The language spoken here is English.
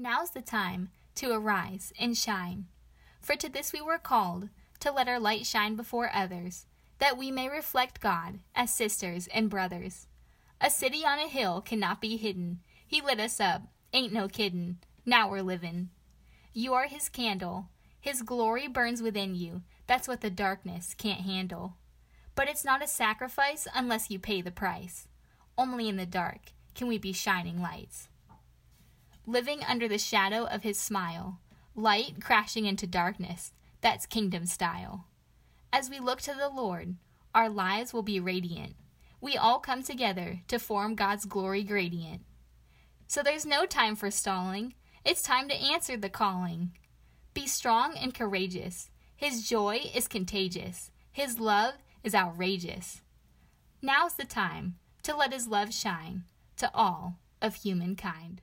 Now's the time to arise and shine. For to this we were called, to let our light shine before others, that we may reflect God as sisters and brothers. A city on a hill cannot be hidden. He lit us up, ain't no kiddin'. Now we're livin'. You are His candle. His glory burns within you. That's what the darkness can't handle. But it's not a sacrifice unless you pay the price. Only in the dark can we be shining lights living under the shadow of his smile, light crashing into darkness. That's kingdom style. As we look to the Lord, our lives will be radiant. We all come together to form God's glory gradient. So there's no time for stalling. It's time to answer the calling. Be strong and courageous. His joy is contagious. His love is outrageous. Now's the time to let His love shine to all of humankind.